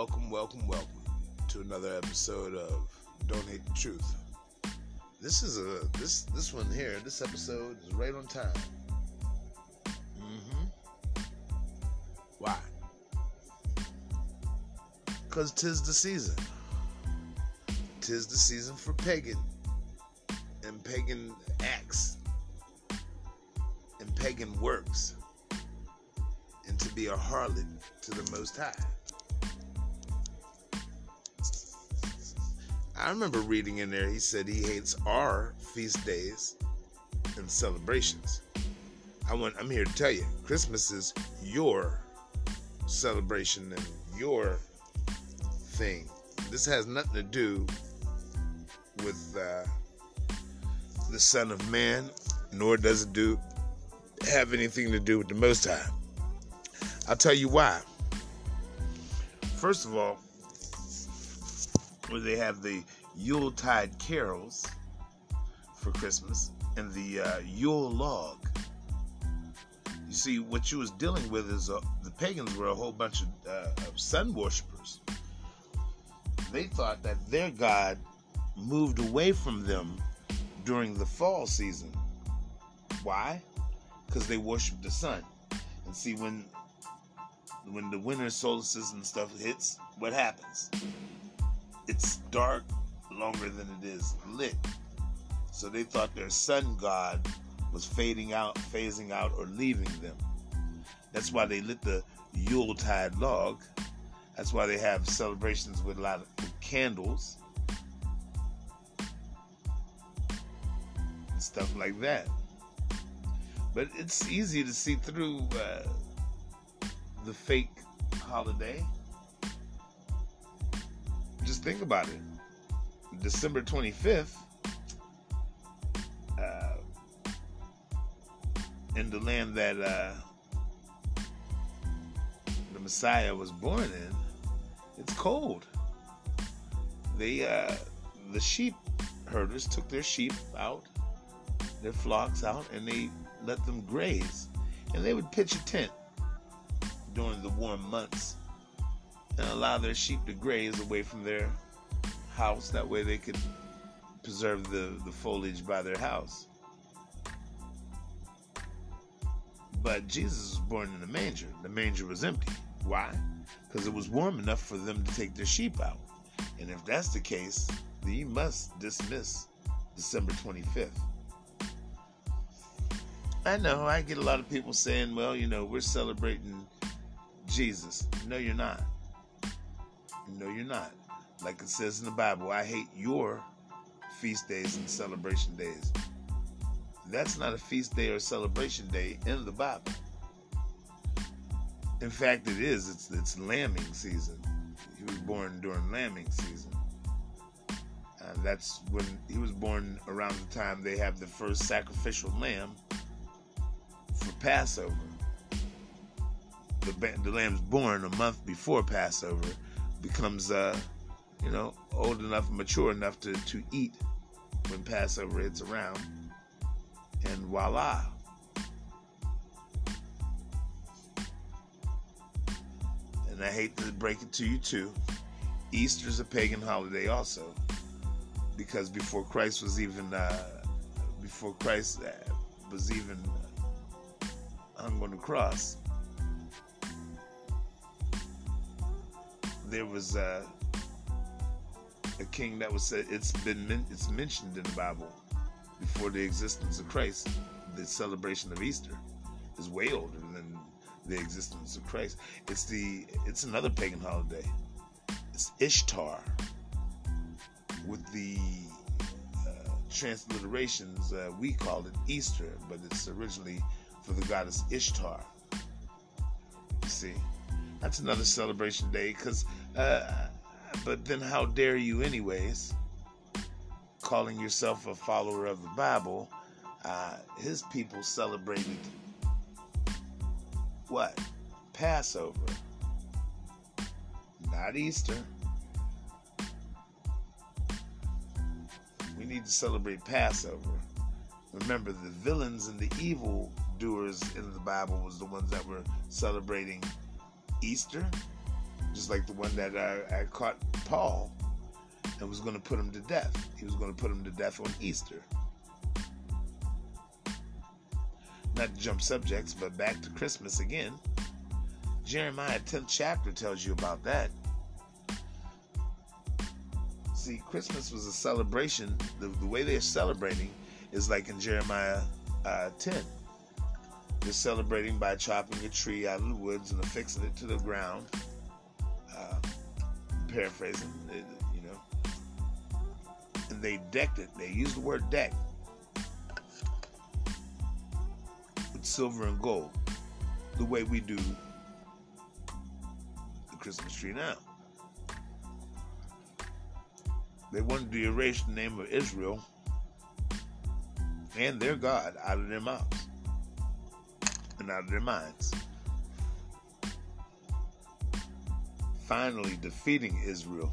welcome, welcome, welcome to another episode of Don't Hate the Truth. This is a this this one here. This episode is right on time. Mm-hmm. Why? Cause tis the season. Tis the season for pagan and pagan acts and pagan works and to be a harlot to the Most High. I remember reading in there, he said he hates our feast days and celebrations. I want, I'm here to tell you, Christmas is your celebration and your thing. This has nothing to do with uh, the Son of Man, nor does it do have anything to do with the Most High. I'll tell you why. First of all, where they have the Yuletide carols for Christmas and the uh, Yule log. You see, what you was dealing with is uh, the pagans were a whole bunch of, uh, of sun worshippers. They thought that their god moved away from them during the fall season. Why? Because they worshiped the sun. And see, when when the winter solstice and stuff hits, what happens? It's dark longer than it is lit. So they thought their sun god was fading out, phasing out, or leaving them. That's why they lit the Yuletide log. That's why they have celebrations with a lot of candles and stuff like that. But it's easy to see through uh, the fake holiday. Think about it. December 25th, uh, in the land that uh, the Messiah was born in, it's cold. They, uh, the sheep herders took their sheep out, their flocks out, and they let them graze. And they would pitch a tent during the warm months and allow their sheep to graze away from their house. That way they could preserve the, the foliage by their house. But Jesus was born in a manger. The manger was empty. Why? Because it was warm enough for them to take their sheep out. And if that's the case, then you must dismiss December 25th. I know, I get a lot of people saying, well, you know, we're celebrating Jesus. No, you're not. No, you're not. Like it says in the Bible, I hate your feast days and celebration days. That's not a feast day or celebration day in the Bible. In fact, it is. It's it's lambing season. He was born during lambing season. And that's when he was born around the time they have the first sacrificial lamb for Passover the, the lamb's born a month before Passover, becomes, uh, you know, old enough mature enough to, to eat when Passover hits around. And voila. And I hate to break it to you too. Easter's a pagan holiday also. Because before Christ was even, uh, before Christ uh, was even hung on the cross, there was uh, a king that was said it's been it's mentioned in the Bible before the existence of Christ. The celebration of Easter is way older than the existence of Christ. It's the it's another pagan holiday. It's Ishtar with the uh, transliterations. Uh, we call it Easter, but it's originally for the goddess Ishtar. You see, that's another celebration day because uh, but then, how dare you, anyways, calling yourself a follower of the Bible? Uh, his people celebrated what? Passover, not Easter. We need to celebrate Passover. Remember, the villains and the evil doers in the Bible was the ones that were celebrating Easter just like the one that I, I caught Paul and was going to put him to death. He was going to put him to death on Easter. Not to jump subjects, but back to Christmas again. Jeremiah 10th chapter tells you about that. See, Christmas was a celebration. The, the way they're celebrating is like in Jeremiah uh, 10. They're celebrating by chopping a tree out of the woods and affixing it to the ground. Paraphrasing, you know. And they decked it. They used the word deck with silver and gold, the way we do the Christmas tree now. They wanted to erase the name of Israel and their God out of their mouths and out of their minds. Finally, defeating Israel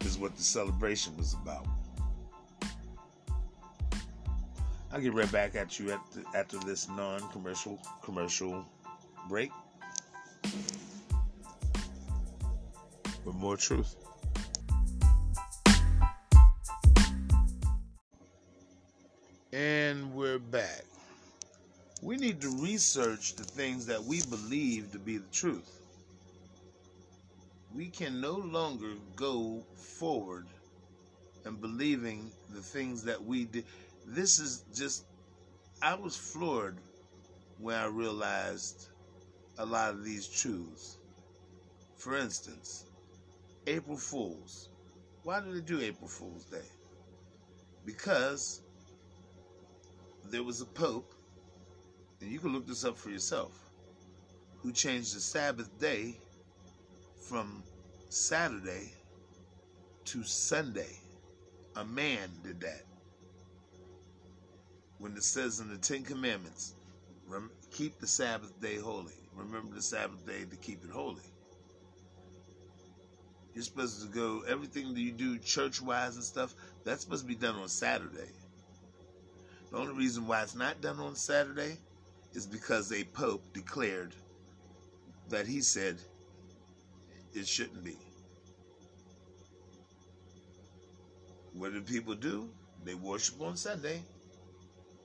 is what the celebration was about. I'll get right back at you after, after this non commercial commercial break with more truth. And we're back. We need to research the things that we believe to be the truth. We can no longer go forward and believing the things that we did. This is just, I was floored when I realized a lot of these truths. For instance, April Fools. Why do they do April Fool's Day? Because there was a pope, and you can look this up for yourself, who changed the Sabbath day from Saturday to Sunday. A man did that. When it says in the Ten Commandments, keep the Sabbath day holy. Remember the Sabbath day to keep it holy. You're supposed to go, everything that you do church wise and stuff, that's supposed to be done on Saturday. The only reason why it's not done on Saturday is because a pope declared that he said it shouldn't be. What do people do? They worship on Sunday.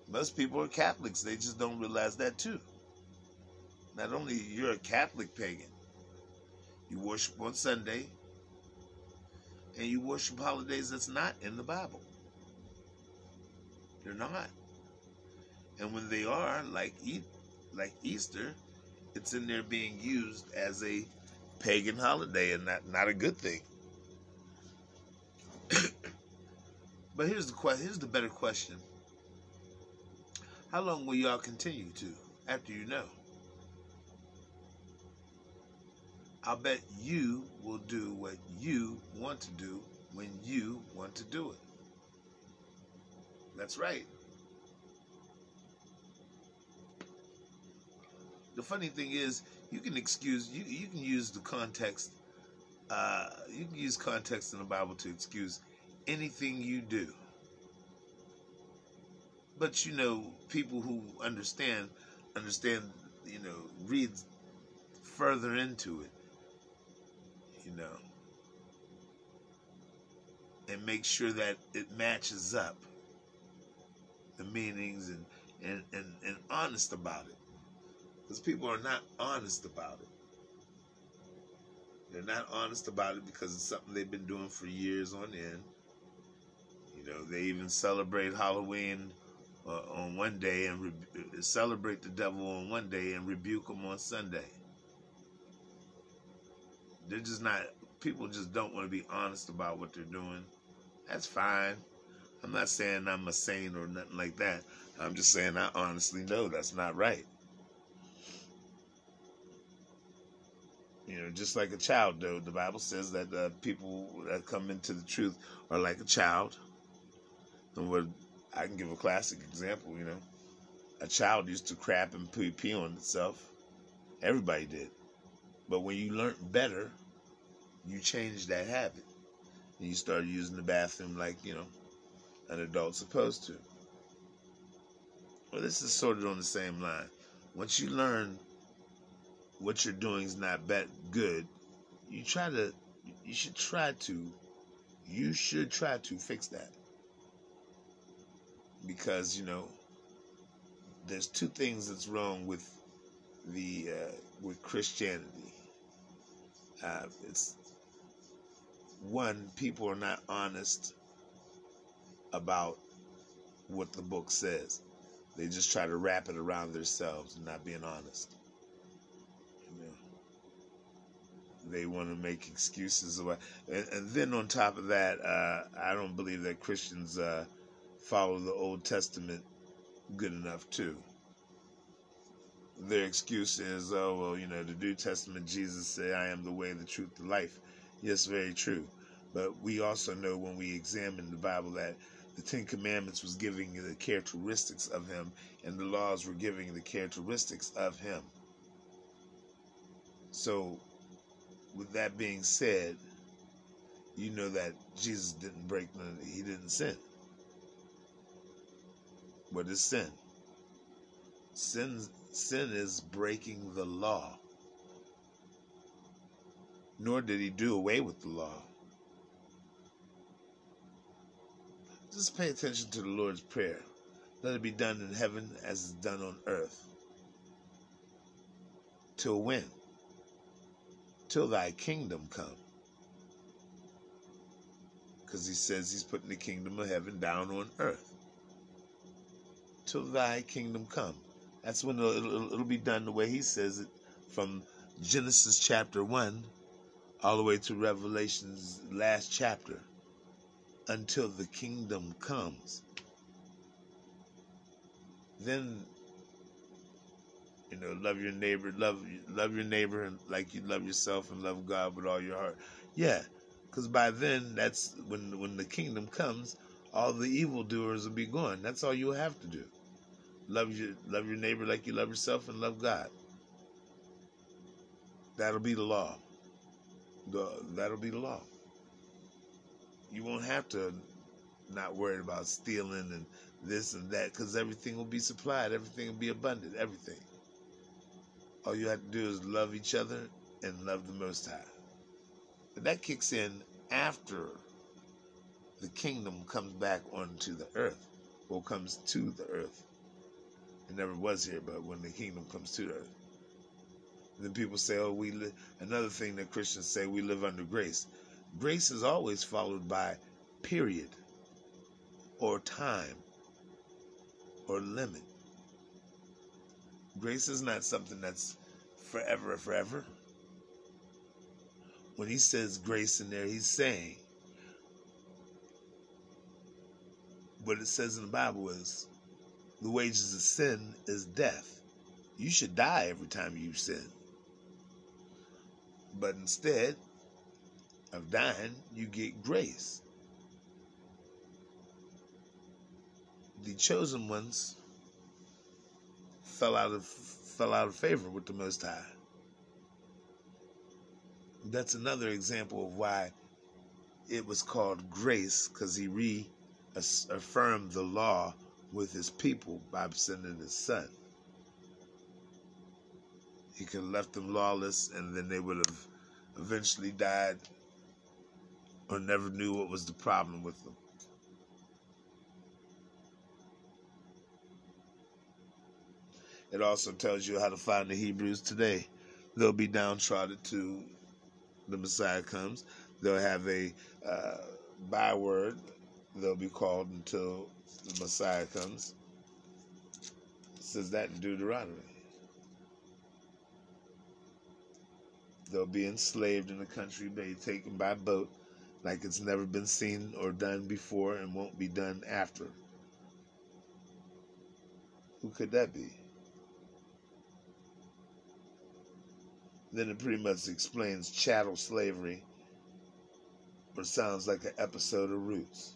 Most people are Catholics. They just don't realize that too. Not only you're a Catholic pagan, you worship on Sunday, and you worship holidays that's not in the Bible. They're not. And when they are, like like Easter, it's in there being used as a pagan holiday and not, not a good thing. but here's the question here's the better question. How long will y'all continue to after you know? I'll bet you will do what you want to do when you want to do it. That's right. The funny thing is, you can excuse you you can use the context. Uh, you can use context in the Bible to excuse anything you do. But you know, people who understand understand, you know, read further into it. You know, and make sure that it matches up the meanings and, and, and, and honest about it. Because people are not honest about it. They're not honest about it because it's something they've been doing for years on end. You know, they even celebrate Halloween uh, on one day and re- celebrate the devil on one day and rebuke him on Sunday. They're just not, people just don't want to be honest about what they're doing. That's fine. I'm not saying I'm a saint or nothing like that. I'm just saying I honestly know that's not right. You know, just like a child, though, the Bible says that uh, people that come into the truth are like a child. And what I can give a classic example, you know, a child used to crap and pee, pee on itself. Everybody did. But when you learned better, you change that habit. And you start using the bathroom like, you know, an adult's supposed to. Well, this is sort of on the same line. Once you learn what you're doing is not bad, good, you try to, you should try to, you should try to fix that. Because, you know, there's two things that's wrong with the, uh, with Christianity. Uh, it's one, people are not honest about what the book says. They just try to wrap it around themselves and not being honest. You know, they want to make excuses about, and, and then on top of that, uh, I don't believe that Christians uh, follow the Old Testament good enough too. Their excuse is, oh well, you know, the New Testament Jesus said, "I am the way, the truth, the life." Yes, very true. But we also know when we examine the Bible that the Ten Commandments was giving the characteristics of him, and the laws were giving the characteristics of him. So, with that being said, you know that Jesus didn't break none, he didn't sin. What is sin? Sin sin is breaking the law. Nor did he do away with the law. Just pay attention to the Lord's Prayer. Let it be done in heaven as is done on earth. Till when? Till thy kingdom come. Because he says he's putting the kingdom of heaven down on earth. Till thy kingdom come. That's when it'll, it'll, it'll be done the way he says it from Genesis chapter 1 all the way to Revelation's last chapter until the kingdom comes. Then you know, love your neighbor, love love your neighbor and like you love yourself and love God with all your heart. Yeah, because by then that's when when the kingdom comes, all the evildoers will be gone. That's all you have to do. Love your love your neighbor like you love yourself and love God. That'll be the law. The, that'll be the law you won't have to not worry about stealing and this and that because everything will be supplied, everything will be abundant, everything. All you have to do is love each other and love the Most High. But that kicks in after the kingdom comes back onto the earth, or comes to the earth. It never was here, but when the kingdom comes to the earth. then people say, oh, we live. Another thing that Christians say, we live under grace. Grace is always followed by period or time or limit. Grace is not something that's forever and forever. When he says grace in there, he's saying what it says in the Bible is the wages of sin is death. You should die every time you sin. But instead, of dying, you get grace. The chosen ones fell out of fell out of favor with the Most High. That's another example of why it was called grace, because he reaffirmed the law with his people by sending his son. He could have left them lawless, and then they would have eventually died or never knew what was the problem with them. It also tells you how to find the Hebrews today. They'll be downtrodden till the Messiah comes. They'll have a uh, byword. They'll be called until the Messiah comes. It says that in Deuteronomy. They'll be enslaved in the country, be taken by boat like it's never been seen or done before and won't be done after. Who could that be? Then it pretty much explains chattel slavery, but sounds like an episode of Roots.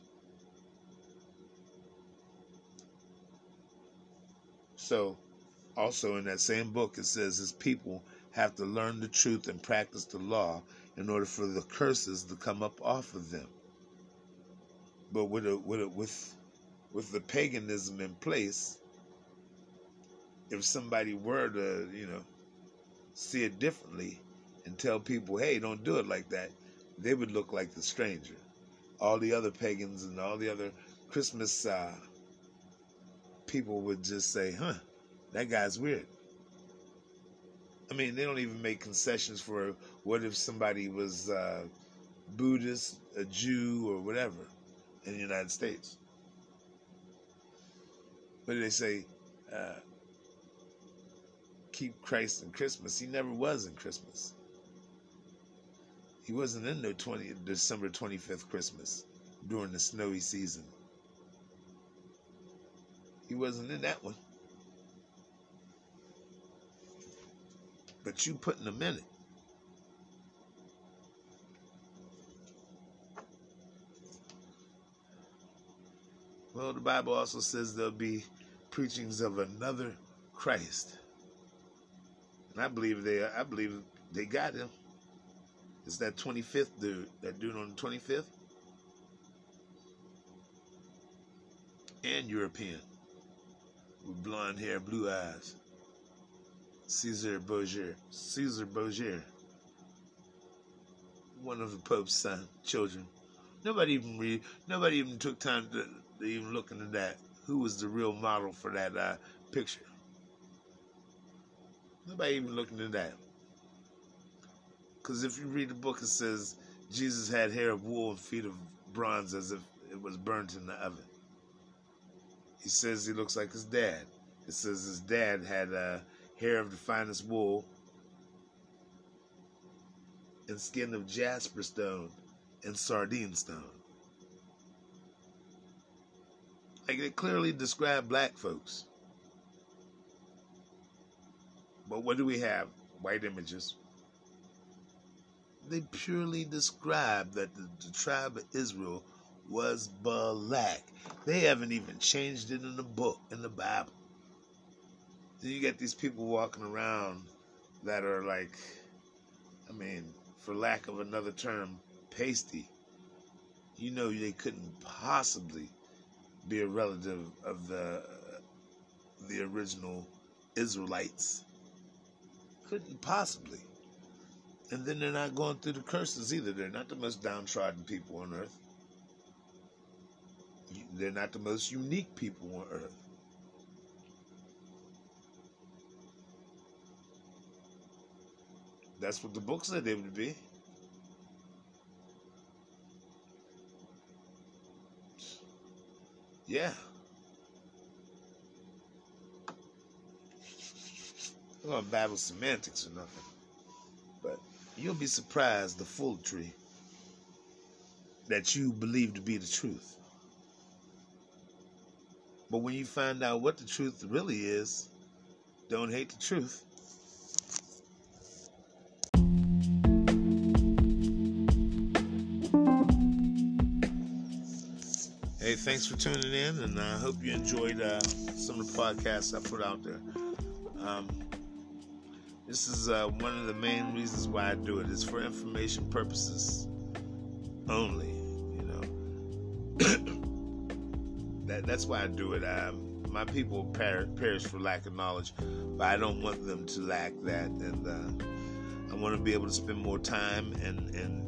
So, also in that same book, it says his people have to learn the truth and practice the law in order for the curses to come up off of them. But with a, with a, with with the paganism in place, if somebody were to you know see it differently and tell people, hey, don't do it like that, they would look like the stranger. All the other pagans and all the other Christmas uh, people would just say, huh, that guy's weird. I mean, they don't even make concessions for what if somebody was uh, Buddhist, a Jew, or whatever in the United States. Do they say? Uh, keep Christ in Christmas. He never was in Christmas. He wasn't in the 20, December 25th Christmas during the snowy season. He wasn't in that one. But you putting him in it. Well, the Bible also says there'll be preachings of another Christ. And I believe they I believe they got him. It's that 25th dude, that dude on the 25th. And European. With blonde hair, blue eyes. Caesar Borgia. Caesar Borgia. One of the Pope's son, children. Nobody even read, nobody even took time to, to even look into that. Who was the real model for that uh, picture? Nobody even looking at that. Because if you read the book, it says Jesus had hair of wool and feet of bronze as if it was burnt in the oven. He says he looks like his dad. It says his dad had uh, hair of the finest wool and skin of jasper stone and sardine stone. Like they clearly describe black folks. But what do we have? White images. They purely describe that the, the tribe of Israel was black. They haven't even changed it in the book, in the Bible. Then you get these people walking around that are like, I mean, for lack of another term, pasty. You know they couldn't possibly be a relative of the the original Israelites. Couldn't possibly. And then they're not going through the curses either. They're not the most downtrodden people on earth. They're not the most unique people on earth. That's what the book said they would be. Yeah. I'm gonna babble semantics or nothing. But you'll be surprised the tree that you believe to be the truth. But when you find out what the truth really is, don't hate the truth. Hey, thanks for tuning in, and I hope you enjoyed uh, some of the podcasts I put out there. Um, this is uh, one of the main reasons why I do it. It's for information purposes only. You know, that that's why I do it. I, my people per- perish for lack of knowledge, but I don't want them to lack that, and uh, I want to be able to spend more time and and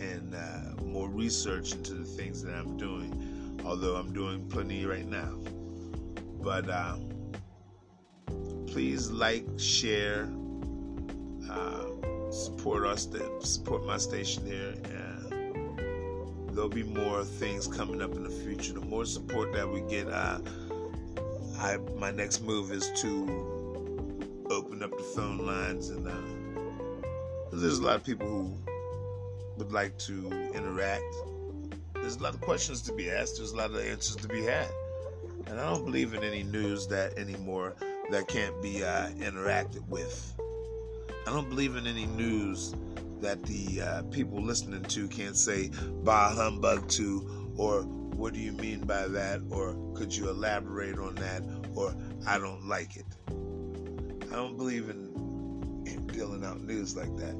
and uh, more research into the things that I'm doing. Although I'm doing plenty right now, but. Uh, please like, share, uh, support us, support my station here, and there'll be more things coming up in the future. The more support that we get, uh, I my next move is to open up the phone lines, and uh, there's a lot of people who would like to interact. There's a lot of questions to be asked. There's a lot of answers to be had, and I don't believe in any news that anymore that can't be uh, interacted with. I don't believe in any news that the uh, people listening to can't say bah humbug to, or what do you mean by that, or could you elaborate on that, or I don't like it. I don't believe in, in dealing out news like that.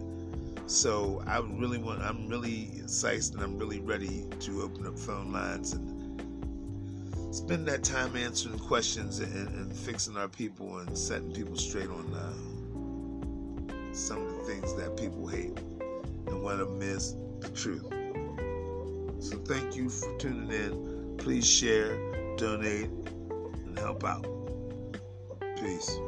So I really want, I'm really excited and I'm really ready to open up phone lines and spend that time answering questions and, and fixing our people and setting people straight on uh, some of the things that people hate and want to miss the truth. So thank you for tuning in. Please share, donate, and help out. Peace.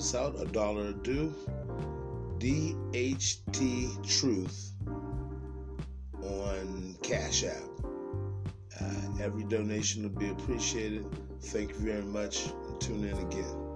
Us out, a dollar do. DHT Truth on Cash App. Uh, every donation will be appreciated. Thank you very much. Tune in again.